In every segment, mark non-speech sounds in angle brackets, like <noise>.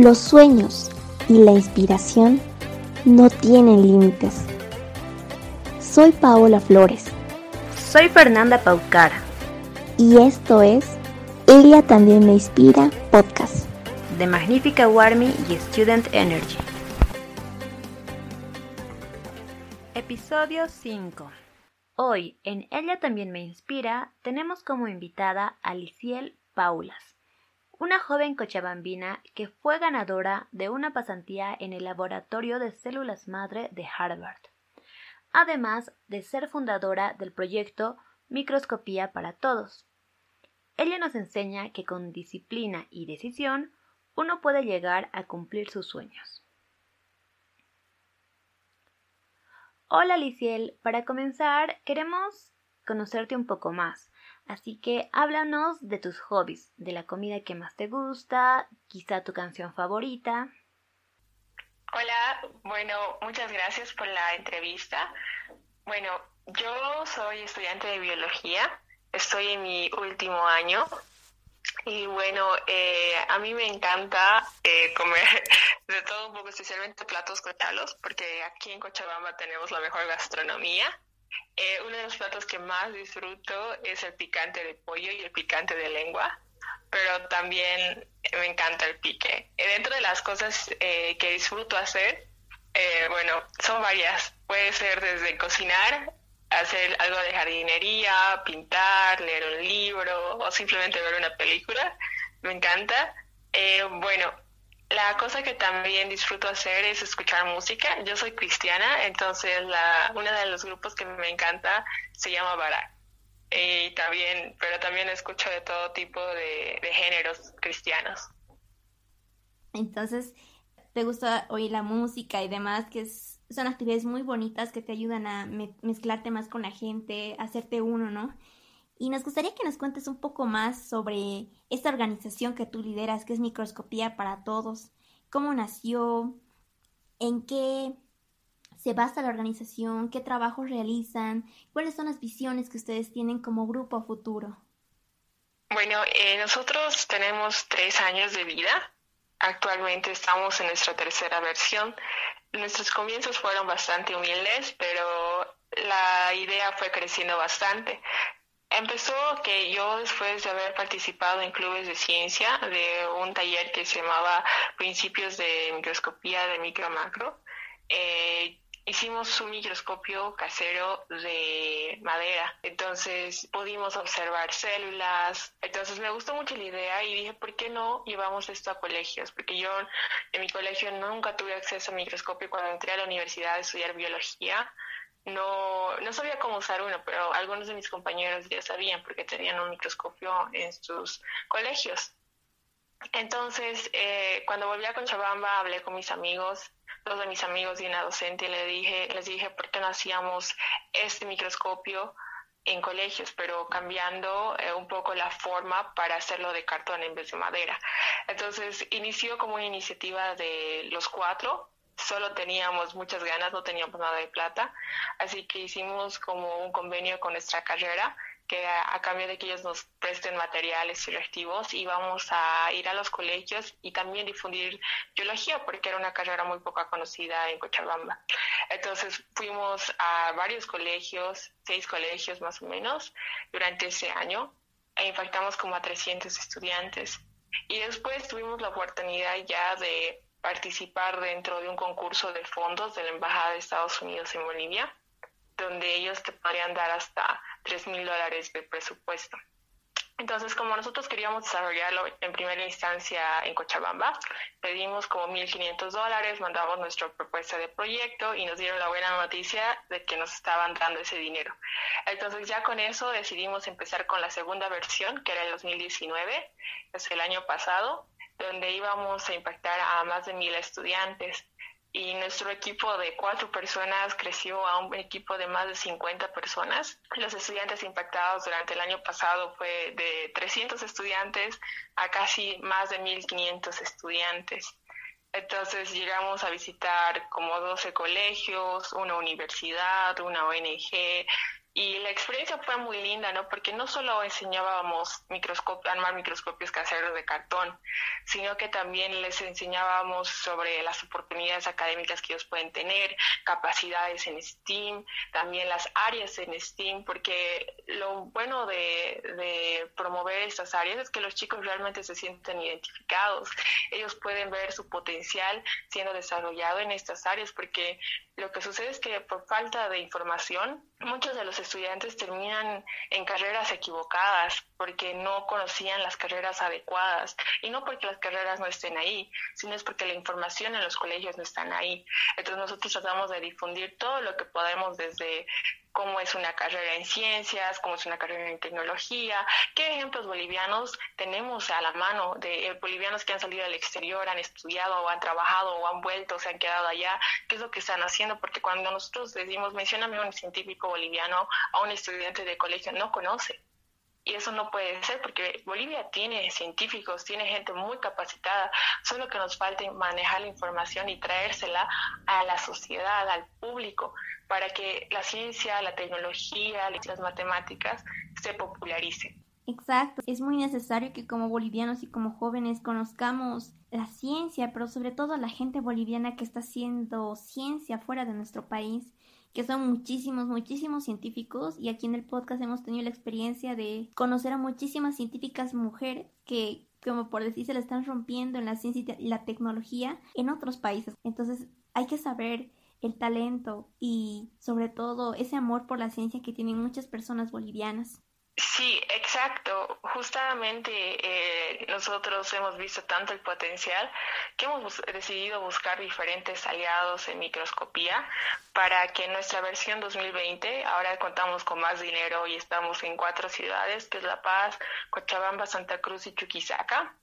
Los sueños y la inspiración no tienen límites. Soy Paola Flores. Soy Fernanda Paucara. Y esto es Ella también me inspira podcast. De Magnífica Warmy y Student Energy. Episodio 5. Hoy en Ella también me inspira tenemos como invitada a Liciel Paulas una joven cochabambina que fue ganadora de una pasantía en el Laboratorio de Células Madre de Harvard, además de ser fundadora del proyecto Microscopía para Todos. Ella nos enseña que con disciplina y decisión uno puede llegar a cumplir sus sueños. Hola Liciel, para comenzar queremos conocerte un poco más. Así que háblanos de tus hobbies, de la comida que más te gusta, quizá tu canción favorita. Hola, bueno, muchas gracias por la entrevista. Bueno, yo soy estudiante de biología, estoy en mi último año y bueno, eh, a mí me encanta eh, comer <laughs> de todo un poco, especialmente platos cochalos, porque aquí en Cochabamba tenemos la mejor gastronomía. Eh, uno de los platos que más disfruto es el picante de pollo y el picante de lengua, pero también me encanta el pique. Eh, dentro de las cosas eh, que disfruto hacer, bueno, son varias. Puede ser desde cocinar, hacer algo de jardinería, pintar, leer un libro o simplemente ver una película. Me encanta. bueno, la cosa que también disfruto hacer es escuchar música. Yo soy cristiana, entonces la, uno de los grupos que me encanta se llama Barak. Y también, pero también escucho de todo tipo de, géneros cristianos. Entonces, te gusta oír la música y demás, que son actividades muy bonitas que te ayudan a mezclarte más con la gente, hacerte uno, ¿no? Y nos gustaría que nos cuentes un poco más sobre esta organización que tú lideras, que es Microscopía para Todos. ¿Cómo nació? ¿En qué se basa la organización? ¿Qué trabajos realizan? ¿Cuáles son las visiones que ustedes tienen como grupo futuro? Bueno, eh, nosotros tenemos tres años de vida. Actualmente estamos en nuestra tercera versión. Nuestros comienzos fueron bastante humildes, pero la idea fue creciendo bastante. Empezó que yo después de haber participado en clubes de ciencia de un taller que se llamaba Principios de Microscopía de Micro Macro, eh, hicimos un microscopio casero de madera. Entonces pudimos observar células. Entonces me gustó mucho la idea y dije, ¿por qué no llevamos esto a colegios? Porque yo en mi colegio nunca tuve acceso a microscopio cuando entré a la universidad a estudiar biología no, no sabía cómo usar uno, pero algunos de mis compañeros ya sabían porque tenían un microscopio en sus colegios. Entonces, eh, cuando volví a Conchabamba, hablé con mis amigos, dos de mis amigos y una docente, y le dije, les dije, ¿por qué no hacíamos este microscopio en colegios, pero cambiando eh, un poco la forma para hacerlo de cartón en vez de madera? Entonces, inició como una iniciativa de los cuatro, solo teníamos muchas ganas, no teníamos nada de plata, así que hicimos como un convenio con nuestra carrera que a, cambio de que ellos nos presten materiales y reactivos íbamos a ir a los colegios y también difundir biología porque era una carrera muy poco conocida en Cochabamba. Entonces fuimos a varios colegios, seis colegios más o menos, durante ese año e impactamos como a 300 estudiantes. Y después tuvimos la oportunidad ya de participar dentro de un concurso de fondos de la Embajada de Estados Unidos en Bolivia, donde ellos te podrían dar hasta 3 mil dólares de presupuesto. Entonces, como nosotros queríamos desarrollarlo en primera instancia en Cochabamba, pedimos como 1.500 dólares, mandamos nuestra propuesta de proyecto y nos dieron la buena noticia de que nos estaban dando ese dinero. Entonces, ya con eso decidimos empezar con la segunda versión, que era el 2019, es el año pasado, donde íbamos a impactar a más de mil estudiantes. Y nuestro equipo de cuatro personas creció a un equipo de más de 50 personas. Los estudiantes impactados durante el año pasado fue de 300 estudiantes a casi más de 1.500 estudiantes. Entonces llegamos a visitar como 12 colegios, una universidad, una ONG Y la experiencia fue muy linda, ¿no? Porque no solo enseñábamos microscopio, armar microscopios caseros de cartón, sino que también les enseñábamos sobre las oportunidades académicas que ellos pueden tener, capacidades en STEAM, también las áreas en STEAM, porque lo bueno de, de promover estas áreas es que los chicos realmente se sienten identificados. Ellos pueden ver su potencial siendo desarrollado en estas áreas, porque lo que sucede es que por falta de información, muchos de los estudiantes terminan en carreras equivocadas porque no conocían las carreras adecuadas y no porque las carreras no estén ahí, sino es porque la información en los colegios no están ahí. Entonces nosotros tratamos de difundir todo lo que podemos desde cómo es una carrera en ciencias, cómo es una carrera en tecnología, qué ejemplos bolivianos tenemos a la mano de eh, bolivianos que han salido al exterior, han estudiado han trabajado o han vuelto, se han quedado allá, qué es lo que están haciendo, porque cuando nosotros decimos, mencióname a un científico boliviano, a un estudiante de colegio, no conoce. Y eso no puede ser porque Bolivia tiene científicos, tiene gente muy capacitada, solo que nos falta manejar la información y traérsela a la sociedad, al público, para que la ciencia, la tecnología, las matemáticas se popularicen. Exacto, es muy necesario que como bolivianos y como jóvenes conozcamos la ciencia, pero sobre todo la gente boliviana que está haciendo ciencia fuera de nuestro país que son muchísimos, muchísimos científicos y aquí en el podcast hemos tenido la experiencia de conocer a muchísimas científicas mujeres que como por decir se la están rompiendo en la ciencia y la tecnología en otros países. Entonces hay que saber el talento y sobre todo ese amor por la ciencia que tienen muchas personas bolivianas. Sí, exacto. Justamente eh, nosotros hemos visto tanto el potencial que hemos decidido buscar diferentes aliados en microscopía para que nuestra versión 2020, ahora contamos con más dinero y estamos en cuatro ciudades, que es La Paz, Cochabamba, Santa Cruz y Chuquisaca,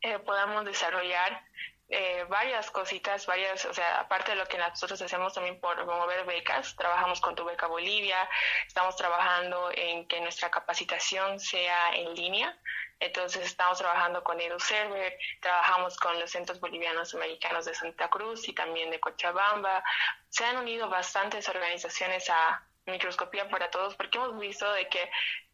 eh, podamos desarrollar eh, varias cositas, varias, o sea, aparte de lo que nosotros hacemos también por promover becas, trabajamos con Tu Beca Bolivia, estamos trabajando en que nuestra capacitación sea en línea, entonces estamos trabajando con EduServer, trabajamos con los centros bolivianos americanos de Santa Cruz y también de Cochabamba. Se han unido bastantes organizaciones a Microscopía para Todos porque hemos visto de que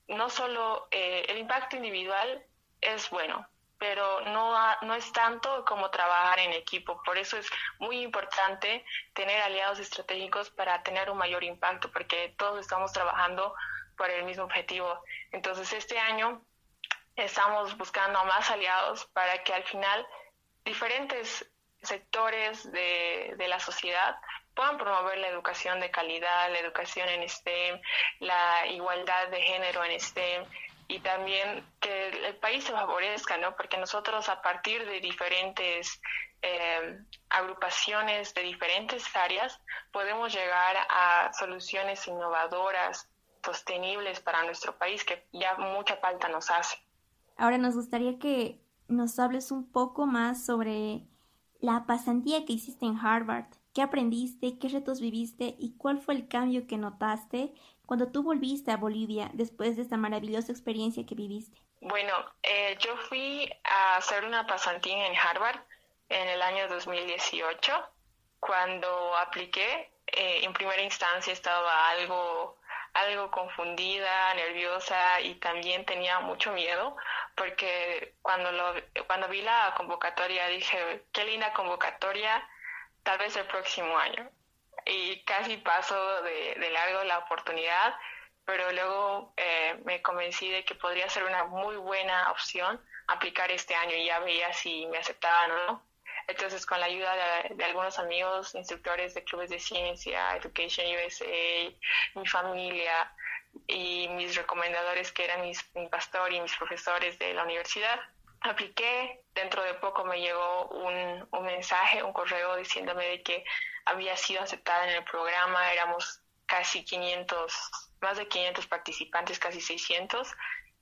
no solo eh, el impacto individual es bueno, pero no, no es tanto como trabajar en equipo. Por eso es muy importante tener aliados estratégicos para tener un mayor impacto, porque todos estamos trabajando por el mismo objetivo. Entonces, este año estamos buscando a más aliados para que al final diferentes sectores de, de la sociedad puedan promover la educación de calidad, la educación en STEM, la igualdad de género en STEM, y también que el país se favorezca, ¿no? Porque nosotros a partir de diferentes eh, agrupaciones de diferentes áreas podemos llegar a soluciones innovadoras, sostenibles para nuestro país, que ya mucha falta nos hace. Ahora nos gustaría que nos hables un poco más sobre la pasantía que hiciste en Harvard. ¿Qué aprendiste? ¿Qué retos viviste? ¿Y cuál fue el cambio que notaste cuando tú volviste a Bolivia después de esta maravillosa experiencia que viviste? Bueno, eh, yo fui a hacer una pasantía en Harvard en el año 2018. Cuando apliqué, eh, en primera instancia estaba algo, algo confundida, nerviosa y también tenía mucho miedo porque cuando, lo, cuando vi la convocatoria dije, qué linda convocatoria, tal vez el próximo año y casi paso de, largo la oportunidad, pero luego eh, me convencí de que podría ser una muy buena opción aplicar este año y ya veía si me aceptaban o no. Entonces, con la ayuda de, algunos amigos, instructores de clubes de ciencia, Education USA, mi familia y mis recomendadores que eran mis, mi pastor y mis profesores de la universidad, apliqué. Dentro de poco me llegó un, un mensaje, un correo diciéndome de que había sido aceptada en el programa, éramos casi 500, más de 500 participantes, casi 600,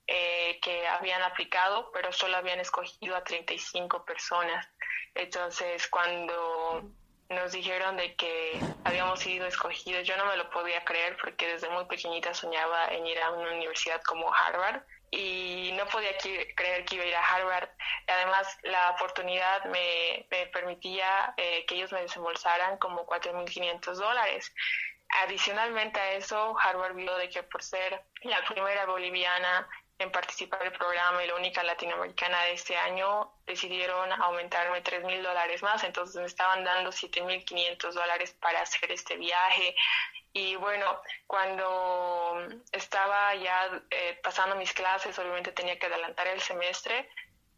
eh, que habían aplicado, pero solo habían escogido a 35 personas. Entonces, cuando nos dijeron de que habíamos sido escogidos, yo no me lo podía creer porque desde muy pequeñita soñaba en ir a una universidad como Harvard y no podía creer que iba a ir a Harvard. Además, la oportunidad me, permitía eh, que ellos me desembolsaran como 4.500 dólares. adicionalmente a eso, Harvard vio de que por ser la primera boliviana en participar del programa y la única latinoamericana de este año, decidieron aumentarme tres mil dólares más, entonces me estaban dando siete mil quinientos dólares para hacer este viaje. Y bueno, cuando estaba ya eh, pasando mis clases, obviamente tenía que adelantar el semestre,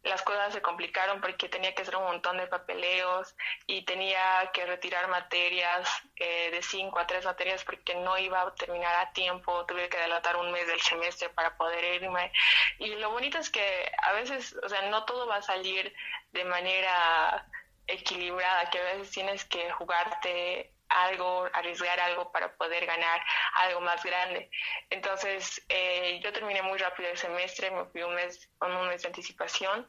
las cosas se complicaron porque tenía que hacer un montón de papeleos y tenía que retirar materias eh, de cinco a tres materias porque no iba a terminar a tiempo, tuve que adelantar un mes del semestre para poder irme. Y lo bonito es que a veces, o sea, no todo va a salir de manera equilibrada, que a veces tienes que jugarte algo, arriesgar algo para poder ganar algo más grande. Entonces, eh, yo terminé muy rápido el semestre, me fui un mes, con un mes de anticipación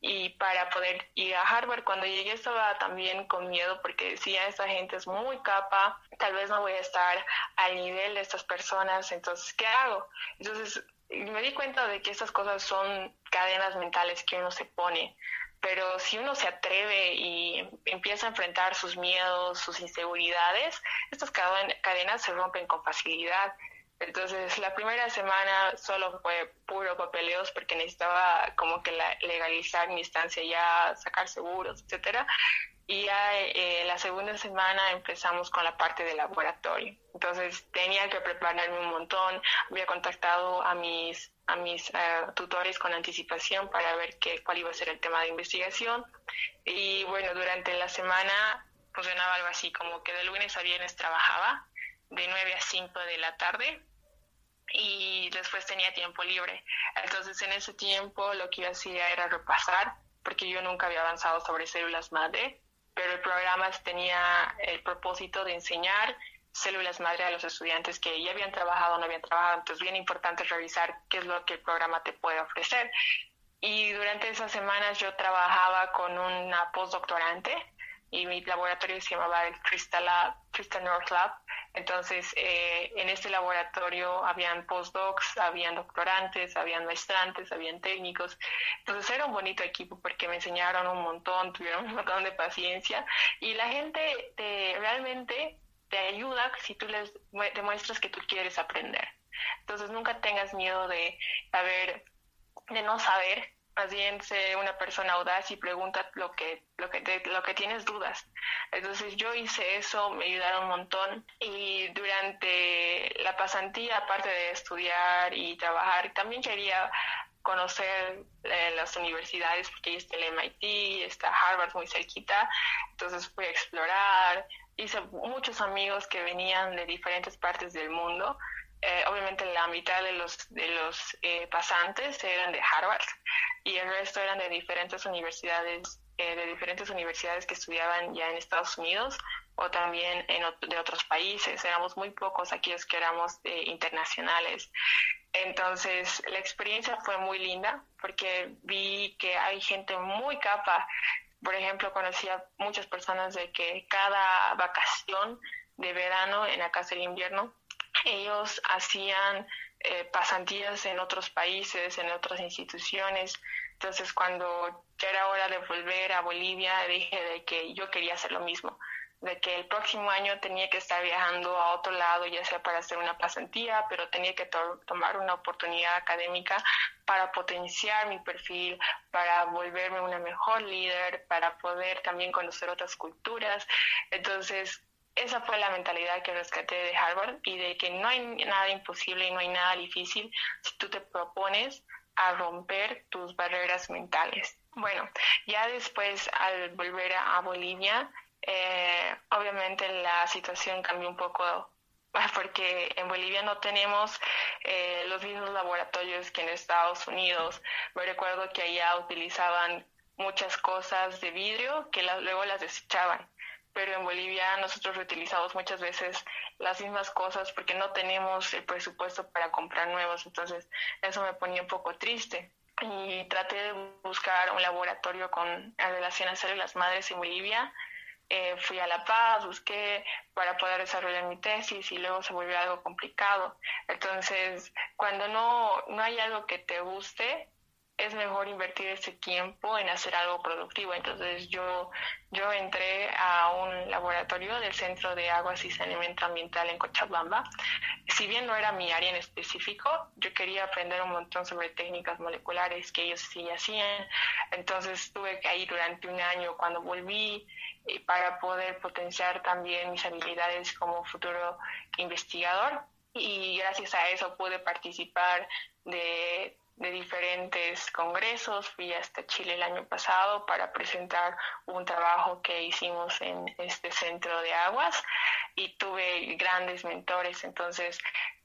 y para poder ir a Harvard, cuando llegué estaba también con miedo porque decía, esta gente es muy capa, tal vez no voy a estar al nivel de estas personas, entonces, ¿qué hago? Entonces, me di cuenta de que estas cosas son cadenas mentales que uno se pone pero si uno se atreve y empieza a enfrentar sus miedos, sus inseguridades, estas cadenas se rompen con facilidad. Entonces, la primera semana solo fue puro papeleos porque necesitaba como que legalizar mi estancia ya, sacar seguros, etcétera. Y ya eh, la segunda semana empezamos con la parte de laboratorio. Entonces, tenía que prepararme un montón. Había contactado a mis a mis eh, tutores con anticipación para ver qué, cuál iba a ser el tema de investigación. Y bueno, durante la semana funcionaba algo así, como que de lunes a viernes trabajaba de 9 a 5 de la tarde y después tenía tiempo libre. Entonces en ese tiempo lo que yo hacía era repasar, porque yo nunca había avanzado sobre células madre, pero el programa tenía el propósito de enseñar células madre a los estudiantes que ya habían trabajado o no habían trabajado. Entonces, bien importante revisar qué es lo que el programa te puede ofrecer. Y durante esas semanas yo trabajaba con una postdoctorante y mi laboratorio se llamaba el Crystal, Lab, Crystal North Lab. Entonces, eh, en este laboratorio habían postdocs, habían doctorantes, habían maestrantes, habían técnicos. Entonces, era un bonito equipo porque me enseñaron un montón, tuvieron <laughs> un montón de paciencia y la gente te, realmente te ayuda si tú les demuestras que tú quieres aprender. Entonces nunca tengas miedo de saber, de no saber, más bien sé una persona audaz y pregunta lo que lo que lo que tienes dudas entonces yo hice eso me ayudaron un montón y durante la pasantía aparte de estudiar y trabajar también quería conocer eh, las universidades porque ahí está el MIT está Harvard muy cerquita entonces fui a explorar hice muchos amigos que venían de diferentes partes del mundo. Eh, obviamente la mitad de los, de los eh, pasantes eran de Harvard y el resto eran de diferentes universidades, eh, de diferentes universidades que estudiaban ya en Estados Unidos o también en, de otros países. Éramos muy pocos aquellos que éramos internacionales. Entonces, la experiencia fue muy linda porque vi que hay gente muy capa por ejemplo, conocía muchas personas de que cada vacación de verano en la casa del invierno, ellos hacían eh, pasantías en otros países, en otras instituciones. Entonces, cuando ya era hora de volver a Bolivia, dije de que yo quería hacer lo mismo de que el próximo año tenía que estar viajando a otro lado, ya sea para hacer una pasantía, pero tenía que tomar una oportunidad académica para potenciar mi perfil, para volverme una mejor líder, para poder también conocer otras culturas. Entonces, esa fue la mentalidad que rescaté de Harvard y de que no hay nada imposible y no hay nada difícil si tú te propones a romper tus barreras mentales. Bueno, ya después al volver a Bolivia, eh, obviamente la situación cambió un poco <laughs> porque en Bolivia no tenemos eh, los mismos laboratorios que en Estados Unidos. Me recuerdo que allá utilizaban muchas cosas de vidrio que luego las desechaban, pero en Bolivia nosotros reutilizamos muchas veces las mismas cosas porque no tenemos el presupuesto para comprar nuevos, entonces eso me ponía un poco triste. Y traté de buscar un laboratorio con relación a células madres en Bolivia, eh, fui a La Paz, busqué para poder desarrollar mi tesis y luego se volvió algo complicado. Entonces, cuando no, no hay algo que te guste, es mejor invertir ese tiempo en hacer algo productivo. Entonces yo, yo entré a laboratorio del Centro de Aguas y Saneamiento Ambiental en Cochabamba. Si bien no era mi área en específico, yo quería aprender un montón sobre técnicas moleculares que ellos sí hacían. Entonces estuve ahí durante un año cuando volví eh, para poder potenciar también mis habilidades como futuro investigador y gracias a eso pude participar de de diferentes congresos. Fui hasta Chile el año pasado para presentar un trabajo que hicimos en este centro de aguas y tuve grandes mentores. Entonces,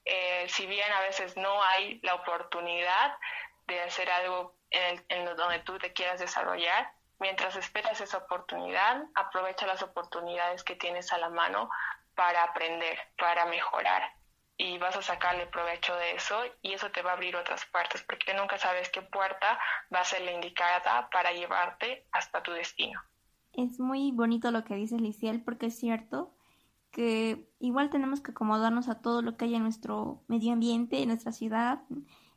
eh, si bien a veces no hay la oportunidad de hacer algo en, en donde tú te quieras desarrollar, mientras esperas esa oportunidad, aprovecha las oportunidades que tienes a la mano para aprender, para mejorar y vas a sacarle provecho de eso y eso te va a abrir otras puertas porque nunca sabes qué puerta va a ser la indicada para llevarte hasta tu destino. Es muy bonito lo que dices, Liciel, porque es cierto que igual tenemos que acomodarnos a todo lo que hay en nuestro medio ambiente, en nuestra ciudad,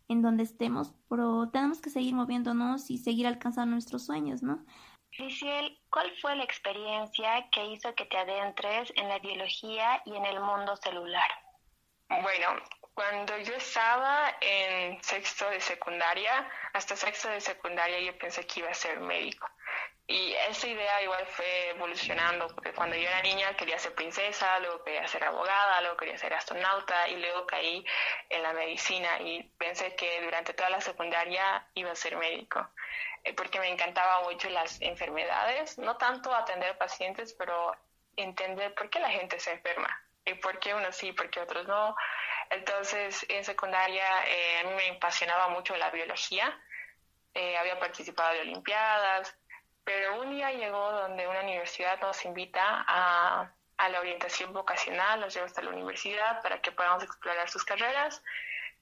en donde estemos, pero tenemos que seguir moviéndonos y seguir alcanzando nuestros sueños, ¿no? Liciel, ¿cuál fue la experiencia que hizo que te adentres en la biología y en el mundo celular? Bueno, cuando yo estaba en sexto de secundaria, hasta sexto de secundaria yo pensé que iba a ser médico. Y esa idea igual fue evolucionando, porque cuando yo era niña quería ser princesa, luego quería ser abogada, luego quería ser astronauta y luego caí en la medicina y pensé que durante toda la secundaria iba a ser médico, eh, porque me encantaba mucho las enfermedades, no tanto atender pacientes, pero entender por qué la gente se enferma y por qué unos sí, por qué otros no. Entonces, en secundaria eh, a mí me apasionaba mucho la biología, eh, había participado de olimpiadas, pero un día llegó donde una universidad nos invita a, a la orientación vocacional, nos lleva hasta la universidad para que podamos explorar sus carreras.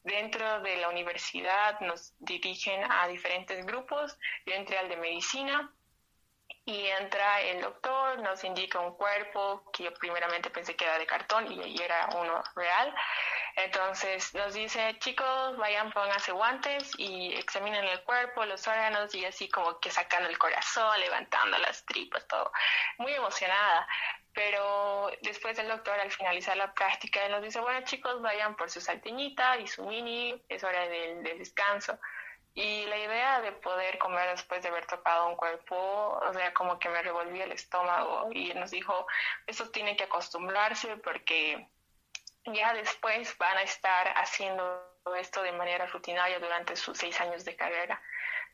Dentro de la universidad nos dirigen a diferentes grupos. Yo entré al de medicina, y entra el doctor, nos indica un cuerpo que yo primeramente pensé que era de cartón y ahí era uno real. Entonces nos dice, chicos, vayan, pónganse guantes y examinen el cuerpo, los órganos y así como que sacando el corazón, levantando las tripas, todo. Muy emocionada. Pero después el doctor al finalizar la práctica nos dice, bueno chicos, vayan por su salteñita y su mini, es hora del descanso. Y la idea de poder comer después de haber tocado un cuerpo, o sea, como que me revolvía el estómago y nos dijo, eso tiene que acostumbrarse porque ya después van a estar haciendo esto de manera rutinaria durante sus seis años de carrera.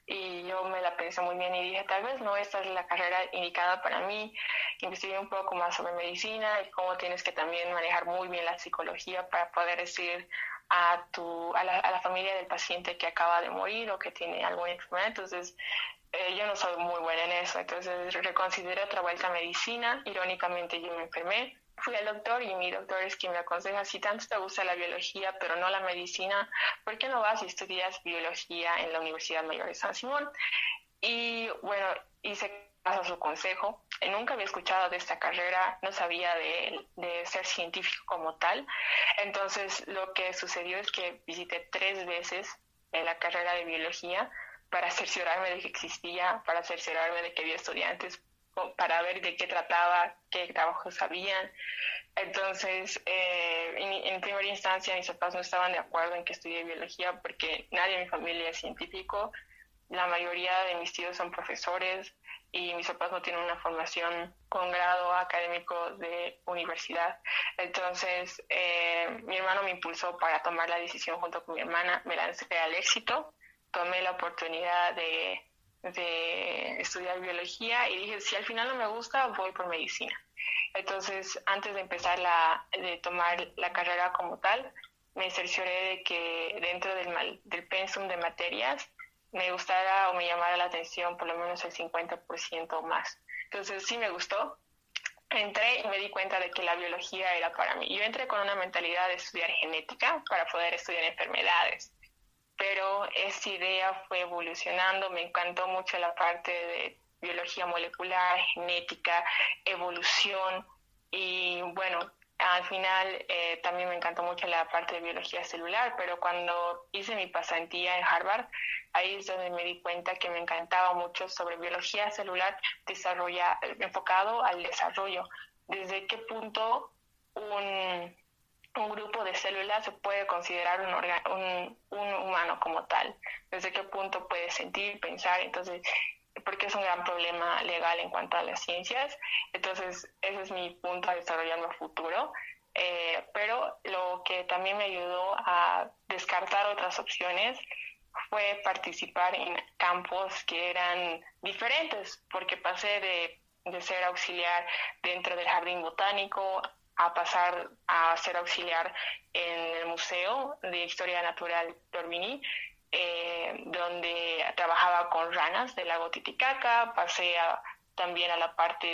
Y yo me la pensé muy bien y dije, tal vez no, esta es la carrera indicada para mí. Investigué un poco más sobre medicina y cómo tienes que también manejar muy bien la psicología para poder decir a, tu, a, la, a la familia del paciente que acaba de morir o que tiene alguna enfermedad. Entonces, eh, yo no soy muy buena en eso. Entonces, reconsideré otra vuelta a medicina. Irónicamente, yo me enfermé. Fui al doctor y mi doctor es quien me aconseja, si tanto te gusta la biología, pero no la medicina, ¿por qué no vas y estudias biología en la Universidad Mayor de San Simón? Y bueno, hice a su consejo. Nunca había escuchado de esta carrera, no sabía de, de, ser científico como tal. Entonces, lo que sucedió es que visité tres veces la carrera de biología para cerciorarme de que existía, para cerciorarme de que había estudiantes, para ver de qué trataba, qué trabajos habían. Entonces, eh, en, en, primera instancia, mis papás no estaban de acuerdo en que estudie biología porque nadie en mi familia es científico. La mayoría de mis tíos son profesores, y mis papás no tienen una formación con grado académico de universidad. Entonces, eh, mi hermano me impulsó para tomar la decisión junto con mi hermana, me lancé al éxito, tomé la oportunidad de, de estudiar biología y dije, si al final no me gusta, voy por medicina. Entonces, antes de empezar la, de tomar la carrera como tal, me cercioré de que dentro del, del pensum de materias me gustara o me llamara la atención por lo menos el 50% o más. Entonces sí me gustó. Entré y me di cuenta de que la biología era para mí. Yo entré con una mentalidad de estudiar genética para poder estudiar enfermedades, pero esa idea fue evolucionando, me encantó mucho la parte de biología molecular, genética, evolución y bueno, al final eh, también me encantó mucho la parte de biología celular, pero cuando hice mi pasantía en Harvard, ahí es donde me di cuenta que me encantaba mucho sobre biología celular desarrolla, enfocado al desarrollo. Desde qué punto un, un grupo de células se puede considerar un, un, un humano como tal. Desde qué punto puede sentir, pensar. Entonces, porque es un gran problema legal en cuanto a las ciencias. Entonces, ese es mi punto a desarrollarme a futuro. Eh, pero lo que también me ayudó a descartar otras opciones fue participar en campos que eran diferentes, porque pasé de, de ser auxiliar dentro del jardín botánico a pasar a ser auxiliar en el Museo de Historia Natural Dormini eh, donde trabajaba con ranas del lago Titicaca, pasé también a la parte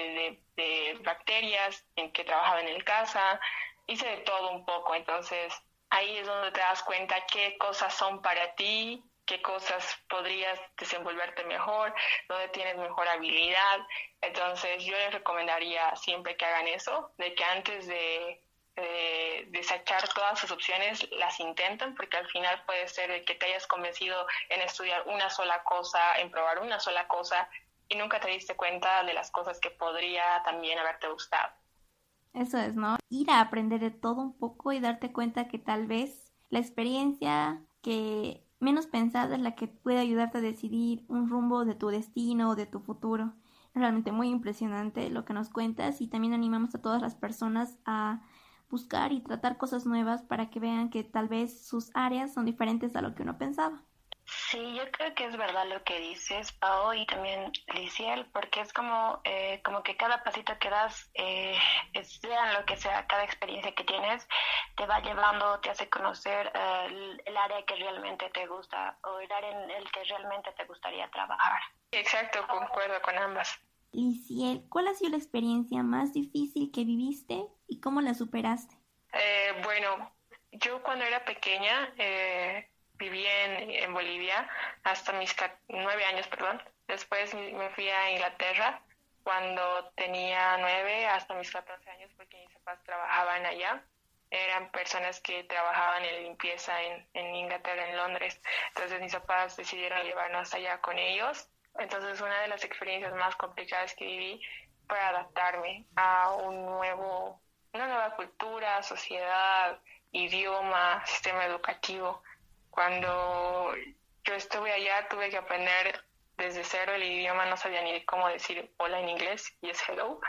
de, bacterias en que trabajaba en el CASA, hice de todo un poco, entonces ahí es donde te das cuenta qué cosas son para ti, qué cosas podrías desenvolverte mejor, dónde tienes mejor habilidad. Entonces yo les recomendaría siempre que hagan eso, de que antes de eh, desechar todas sus opciones, las intenten, porque al final puede ser que te hayas convencido en estudiar una sola cosa, en probar una sola cosa, y nunca te diste cuenta de las cosas que podría también haberte gustado. Eso es, ¿no? Ir a aprender de todo un poco y darte cuenta que tal vez la experiencia que menos pensada es la que puede ayudarte a decidir un rumbo de tu destino o de tu futuro. Es realmente muy impresionante lo que nos cuentas y también animamos a todas las personas a buscar y tratar cosas nuevas para que vean que tal vez sus áreas son diferentes a lo que uno pensaba. Sí, yo creo que es verdad lo que dices, Pao, y también Liciel, porque es como, eh, como que cada pasito que das, eh, sea lo que sea, cada experiencia que tienes, te va llevando, te hace conocer eh, el, área que realmente te gusta o el área en el que realmente te gustaría trabajar. Exacto, concuerdo con ambas. Liciel, ¿cuál ha sido la experiencia más difícil que viviste y cómo la superaste? Eh, bueno, yo cuando era pequeña eh, viví en, Bolivia hasta mis nueve años, perdón. Después me fui a Inglaterra cuando tenía nueve hasta mis catorce años porque mis papás trabajaban allá. Eran personas que trabajaban en limpieza en, en Inglaterra, en Londres. Entonces mis papás decidieron llevarnos allá con ellos entonces, una de las experiencias más complicadas que viví fue adaptarme a un nuevo, una nueva cultura, sociedad, idioma, sistema educativo. Cuando yo estuve allá tuve que aprender desde cero el idioma, no sabía ni cómo decir hola en inglés y es hello,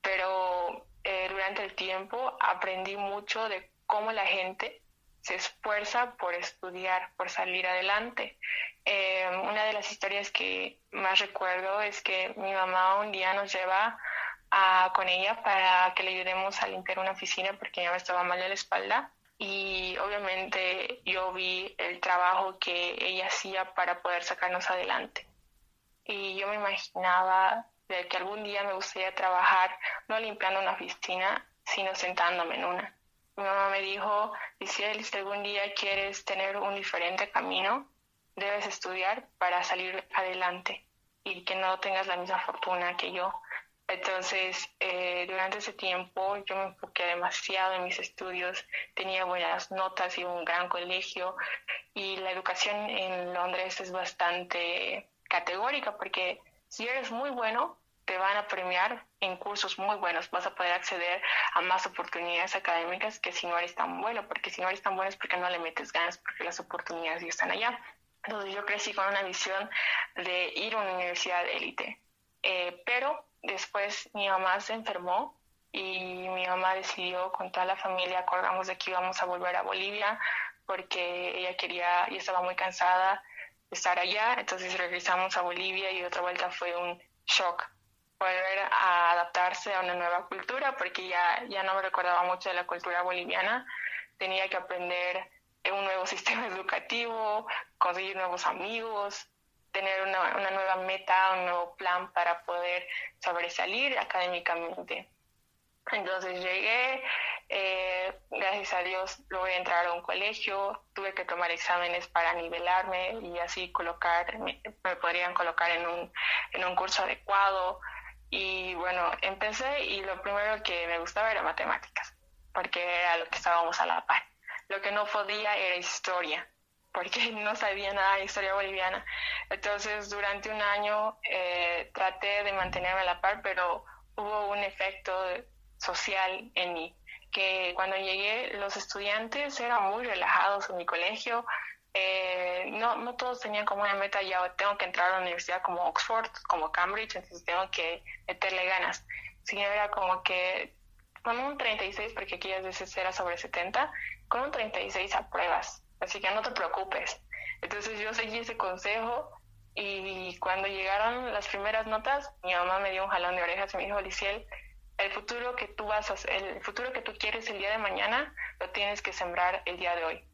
pero eh, durante el tiempo aprendí mucho de cómo la gente se esfuerza por estudiar, por salir adelante. Eh, una de las historias que más recuerdo es que mi mamá un día nos lleva a, con ella para que le ayudemos a limpiar una oficina porque ya me estaba mal de la espalda y obviamente yo vi el trabajo que ella hacía para poder sacarnos adelante. Y yo me imaginaba de que algún día me gustaría trabajar no limpiando una oficina, sino sentándome en una. Mi mamá me dijo, si algún día quieres tener un diferente camino, debes estudiar para salir adelante y que no tengas la misma fortuna que yo. Entonces, eh, durante ese tiempo yo me enfoqué demasiado en mis estudios, tenía buenas notas y un gran colegio y la educación en Londres es bastante categórica porque si eres muy bueno, te van a premiar en cursos muy buenos, vas a poder acceder a más oportunidades académicas que si no eres tan bueno, porque si no eres tan bueno es porque no le metes ganas, porque las oportunidades ya están allá. Entonces yo crecí con una visión de ir a una universidad élite, eh, pero después mi mamá se enfermó y mi mamá decidió con toda la familia, acordamos de que íbamos a volver a Bolivia porque ella quería y estaba muy cansada de estar allá, entonces regresamos a Bolivia y otra vuelta fue un shock volver a adaptarse a una nueva cultura, porque ya, ya no me recordaba mucho de la cultura boliviana, tenía que aprender un nuevo <laughs> sistema educativo, conseguir nuevos amigos, tener una, una nueva meta, un nuevo plan para poder sobresalir académicamente. Entonces llegué, eh, gracias a Dios logré entrar a un colegio, tuve que tomar exámenes para nivelarme y así colocar, me, me podrían colocar en un, en un curso adecuado. Y bueno, empecé y lo primero que me gustaba era matemáticas. porque era lo que estábamos a la par. Lo que no podía era historia, porque <laughs> no sabía nada de historia boliviana. Entonces, durante un año eh, traté de mantenerme a la par, pero hubo un efecto social en mí, que cuando llegué los estudiantes eran muy relajados en mi colegio, eh, no, no todos tenían como una meta, ya tengo que entrar a la universidad como Oxford, como Cambridge, entonces tengo que meterle ganas, sino era como que con un 36, porque aquellas veces era sobre 70, con un 36 apruebas, así que no te preocupes. Entonces yo seguí ese consejo y cuando llegaron las primeras notas, mi mamá me dio un jalón de orejas y me dijo, Liciel, el futuro que tú vas a, el futuro que tú quieres el día de mañana, lo tienes que sembrar el día de hoy.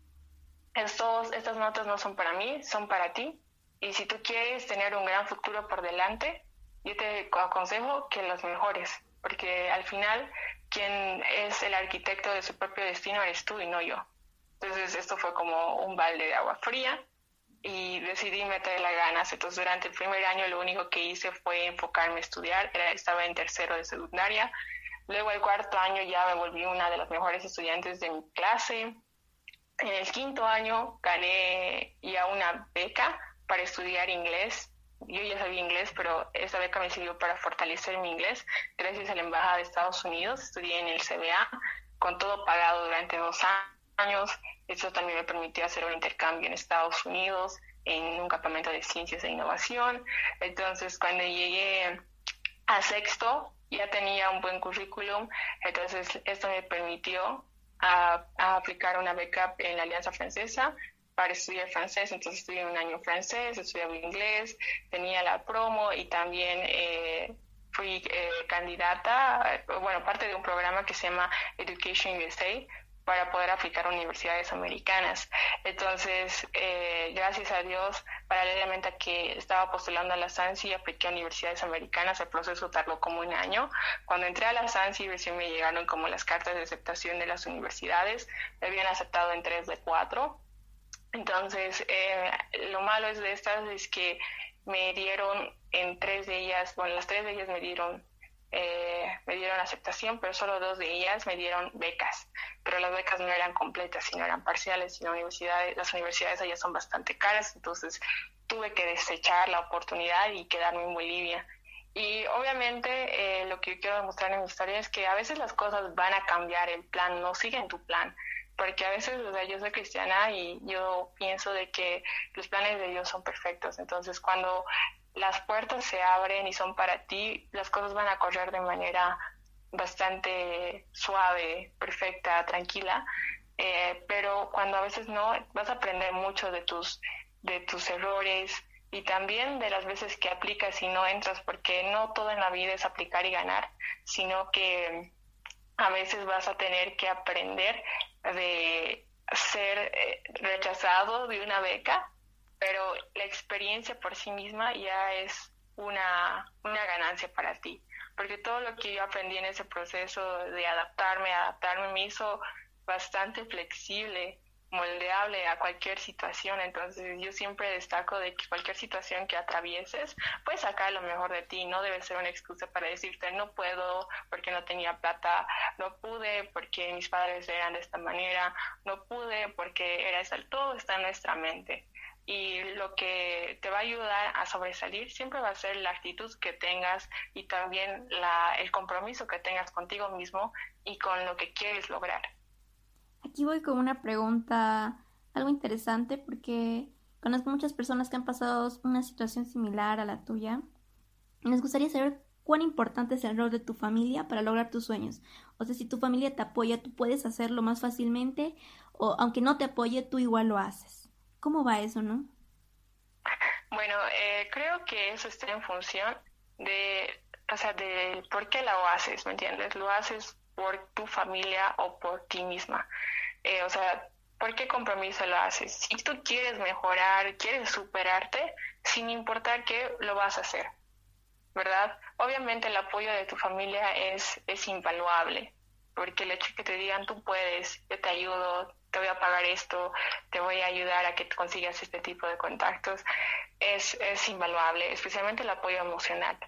Estos, estas notas no son para mí, son para ti. Y si tú quieres tener un gran futuro por delante, yo te aconsejo que los mejores, porque al final quien es el arquitecto de su propio destino eres tú y no yo. Entonces esto fue como un balde de agua fría y decidí meterle ganas. Entonces durante el primer año lo único que hice fue enfocarme a estudiar, Era, estaba en tercero de secundaria. Luego el cuarto año ya me volví una de las mejores estudiantes de mi clase. En el quinto año gané ya una beca para estudiar inglés. Yo ya sabía inglés, pero esa beca me sirvió para fortalecer mi inglés. Gracias a la Embajada de Estados Unidos estudié en el CBA con todo pagado durante dos años eso también me permitió hacer un intercambio en Estados Unidos, en un campamento de ciencias e innovación. Entonces, cuando llegué a sexto, ya tenía un buen currículum, entonces esto me permitió a, aplicar una beca en la Alianza Francesa para estudiar francés, entonces estudié un año francés, estudiaba inglés, tenía la promo y también eh, fui eh, candidata, bueno, parte de un programa que se llama Education USA, para poder aplicar a universidades americanas. Entonces, eh, gracias a Dios, paralelamente a que estaba postulando a la SANSI, apliqué a universidades americanas, el proceso tardó como un año. Cuando entré a la SANSI, recién me llegaron como las cartas de aceptación de las universidades, me habían aceptado en tres de cuatro. Entonces, eh, lo malo es de estas es que me dieron en tres de ellas, bueno, las tres de ellas me dieron eh, me dieron aceptación, pero solo dos de ellas me dieron becas. Pero las becas no eran completas, sino eran parciales y la las universidades allá son bastante caras, entonces tuve que desechar la oportunidad y quedarme en Bolivia. Y obviamente eh, lo que yo quiero demostrar en mi historia es que a veces las cosas van a cambiar, el plan no siguen tu plan porque a veces o sea, yo soy cristiana y yo pienso de que los planes de Dios son perfectos. Entonces, cuando las puertas se abren y son para ti, las cosas van a correr de manera bastante suave, perfecta, tranquila, eh, pero cuando a veces no, vas a aprender mucho de tus, de tus errores y también de las veces que aplicas y no entras, porque no todo en la vida es aplicar y ganar, sino que a veces vas a tener que aprender de ser eh, rechazado de una beca pero la experiencia por sí misma ya es una, una ganancia para ti, porque todo lo que yo aprendí en ese proceso de adaptarme, adaptarme me hizo bastante flexible, moldeable a cualquier situación. Entonces yo siempre destaco de que cualquier situación que atravieses, puedes sacar lo mejor de ti. No debe ser una excusa para decirte no puedo porque no tenía plata, no pude porque mis padres eran de esta manera, no pude porque era eso. Todo está en nuestra mente y lo que te va a ayudar a sobresalir siempre va a ser la actitud que tengas y también la, el compromiso que tengas contigo mismo y con lo que quieres lograr. Aquí voy con una pregunta algo interesante porque conozco muchas personas que han pasado una situación similar a la tuya. Nos gustaría saber cuán importante es el rol de tu familia para lograr tus sueños. O sea, si tu familia te apoya, tú puedes hacerlo más fácilmente o aunque no te apoye, tú igual lo haces. ¿Cómo va eso, no? Bueno, eh, creo que eso está en función de, o sea, de por qué lo haces, ¿me entiendes? Lo haces por tu familia o por ti misma. Eh, o sea, ¿por qué compromiso lo haces? Si tú quieres mejorar, quieres superarte, sin importar qué, lo vas a hacer, ¿verdad? Obviamente el apoyo de tu familia es, es invaluable, porque el hecho que te digan tú puedes, yo te ayudo, te voy a pagar esto, te voy a ayudar a que consigas este tipo de contactos, es, es invaluable, especialmente el apoyo emocional.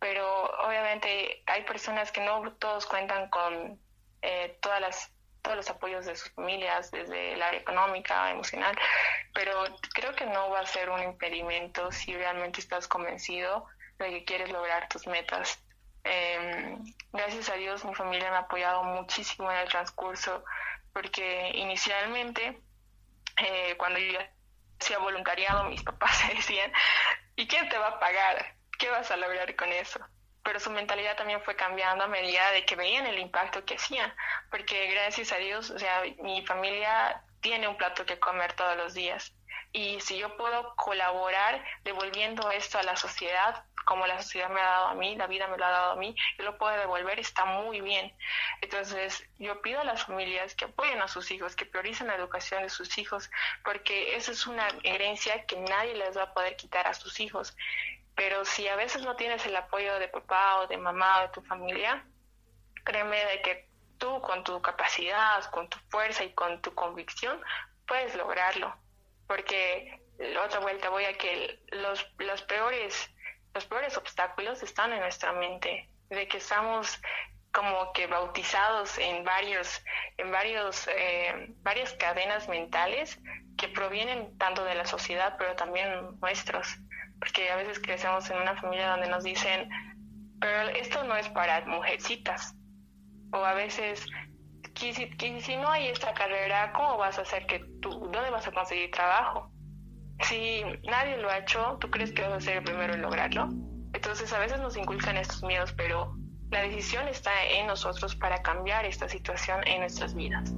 Pero obviamente hay personas que no todos cuentan con, eh, todas las todos los apoyos de sus familias, desde el área económica, emocional, pero creo que no va a ser un impedimento si realmente estás convencido de que quieres lograr tus metas. Em, gracias a Dios mi familia me ha apoyado muchísimo en el transcurso, porque inicialmente, eh, cuando yo hacía voluntariado, mis papás <laughs> decían, ¿y quién te va a pagar? ¿Qué vas a lograr con eso? pero su mentalidad también fue cambiando a medida de que veían el impacto que hacían, porque gracias a Dios, o sea, mi familia tiene un plato que comer todos los días. Y si yo puedo colaborar devolviendo esto a la sociedad, como la sociedad me ha dado a mí, la vida me lo ha dado a mí, yo lo puedo devolver, está muy bien. Entonces, yo pido a las familias que apoyen a sus hijos, que prioricen la educación de sus hijos, porque esa es una herencia que nadie les va a poder quitar a sus hijos. Pero si a veces no tienes el apoyo de papá o de mamá o de tu familia, créeme de que tú con tu capacidad, con tu fuerza y con tu convicción puedes lograrlo. Porque la otra vuelta voy a que los, los peores los peores obstáculos están en nuestra mente, de que estamos como que bautizados en varios en varios eh, varias cadenas mentales que provienen tanto de la sociedad pero también nuestros porque a veces crecemos en una familia donde nos dicen, pero esto no es para mujercitas, o a veces, si, no hay esta carrera, ¿cómo vas a hacer que tú, dónde vas a conseguir trabajo? Si nadie lo ha hecho, ¿tú crees que vas a ser el primero en lograrlo? Entonces a veces nos inculcan estos miedos, pero la decisión está en nosotros para cambiar esta situación en nuestras vidas.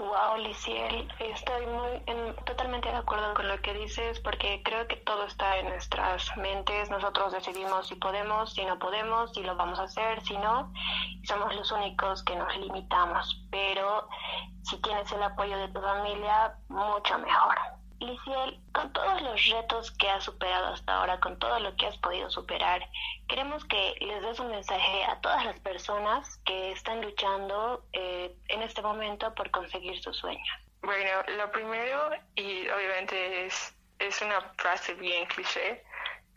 Wow, Liciel, estoy muy totalmente de acuerdo con lo que dices porque creo que todo está en nuestras mentes. Nosotros decidimos si podemos, si no podemos, si lo vamos a hacer, si no. somos los únicos que nos limitamos. Pero si tienes el apoyo de tu familia, mucho mejor. Liciel, con todos los retos que has superado hasta ahora, con todo lo que has podido superar, queremos que les des un mensaje a todas las personas que están luchando eh, en este momento por conseguir sus sueños. Bueno, lo primero, y obviamente es, es una frase bien cliché,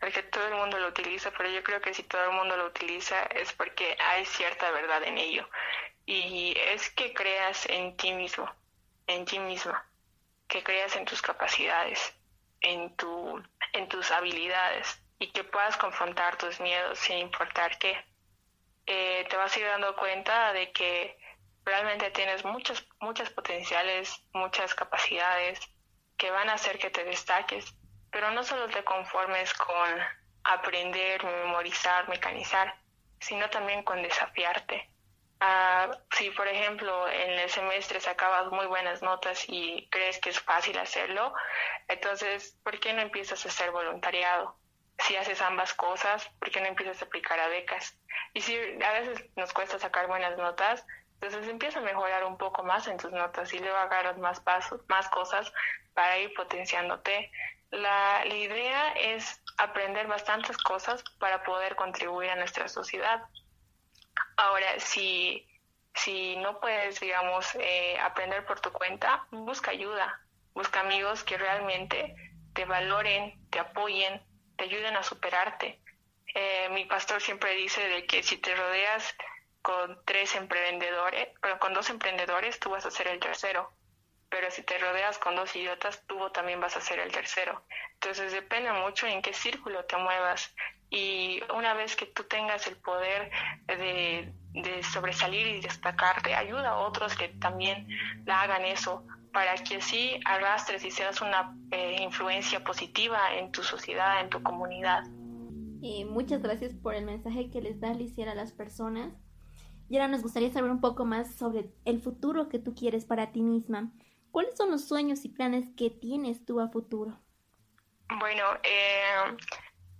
porque todo el mundo lo utiliza, pero yo creo que si todo el mundo lo utiliza es porque hay cierta verdad en ello. Y es que creas en ti mismo, en ti misma que creas en tus capacidades, en, tu, en tus habilidades y que puedas confrontar tus miedos sin importar qué. Eh, te vas a ir dando cuenta de que realmente tienes muchas, muchas potenciales, muchas capacidades que van a hacer que te destaques, pero no solo te conformes con aprender, memorizar, mecanizar, sino también con desafiarte. Ah, si, por ejemplo, en el semestre sacabas muy buenas notas y crees que es fácil hacerlo, entonces, ¿por qué no empiezas a hacer voluntariado? Si haces ambas cosas, ¿por qué no empiezas a aplicar a becas? Y si a veces nos cuesta sacar buenas notas, entonces empieza a mejorar un poco más en tus notas y luego agarras más pasos, más cosas para ir potenciándote. La, la idea es aprender bastantes cosas para poder contribuir a nuestra sociedad. Ahora, si, si no puedes, digamos, eh, aprender por tu cuenta, busca ayuda, busca amigos que realmente te valoren, te apoyen, te ayuden a superarte. Eh, mi pastor siempre dice de que si te rodeas con tres emprendedores, pero con dos emprendedores, tú vas a ser el tercero. Pero si te rodeas con dos idiotas, tú también vas a ser el tercero. Entonces depende mucho en qué círculo te muevas y una vez que tú tengas el poder de, sobresalir y destacarte, ayuda a otros que también la hagan eso para que así arrastres y seas una eh, influencia positiva en tu sociedad, en tu comunidad. Eh, muchas gracias por el mensaje que les das, Liciera, a las personas. Y ahora nos gustaría saber un poco más sobre el futuro que tú quieres para ti misma. ¿Cuáles son los sueños y planes que tienes tú a futuro? Bueno, eh,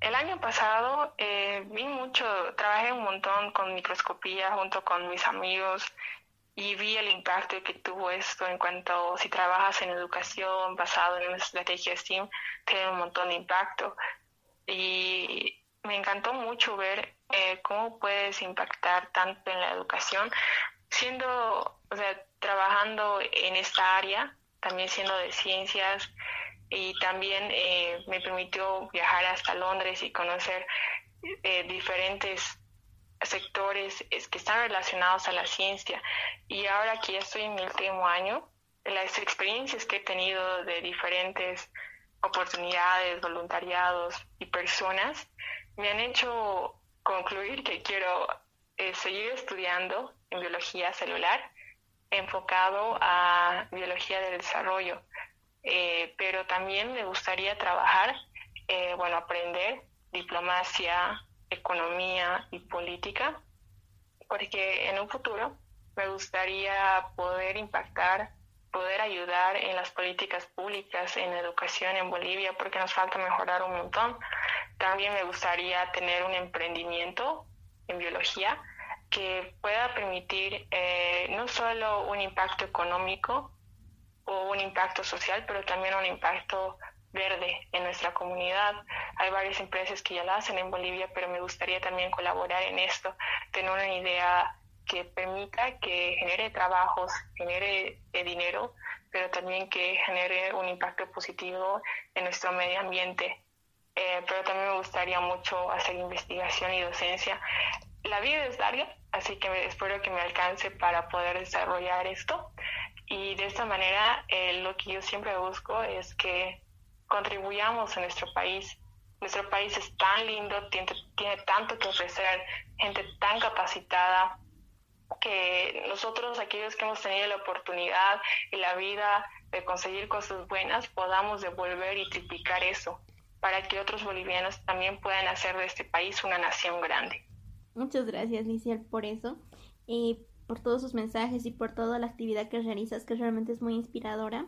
el año pasado eh, vi mucho, trabajé un montón con microscopía junto con mis amigos y vi el impacto que tuvo esto en cuanto si trabajas en educación basado en una estrategia STEAM, tiene un montón de impacto. Y me encantó mucho ver eh, cómo puedes impactar tanto en la educación, siendo, o sea, trabajando en esta área, también siendo de ciencias, y también eh, me permitió viajar hasta Londres y conocer eh, diferentes sectores que están relacionados a la ciencia. Y ahora que ya estoy en mi último año, las experiencias que he tenido de diferentes oportunidades, voluntariados y personas me han hecho concluir que quiero eh, seguir estudiando en biología celular enfocado a biología del desarrollo, eh, pero también me gustaría trabajar, eh, bueno, aprender diplomacia, economía y política, porque en un futuro me gustaría poder impactar, poder ayudar en las políticas públicas, en educación en Bolivia, porque nos falta mejorar un montón. También me gustaría tener un emprendimiento en biología que pueda permitir eh, no solo un impacto económico o un impacto social, pero también un impacto verde en nuestra comunidad. Hay varias empresas que ya lo hacen en Bolivia, pero me gustaría también colaborar en esto, tener una idea que permita que genere trabajos, genere eh, dinero, pero también que genere un impacto positivo en nuestro medio ambiente. Eh, pero también me gustaría mucho hacer investigación y docencia. La vida es larga, así que espero que me alcance para poder desarrollar esto. Y de esta manera, eh, lo que yo siempre busco es que contribuyamos a nuestro país. Nuestro país es tan lindo, tiene, tiene tanto que ofrecer, gente tan capacitada, que nosotros, aquellos que hemos tenido la oportunidad y la vida de conseguir cosas buenas, podamos devolver y triplicar eso para que otros bolivianos también puedan hacer de este país una nación grande. Muchas gracias, Liciel, por eso, y por todos sus mensajes y por toda la actividad que realizas, que realmente es muy inspiradora.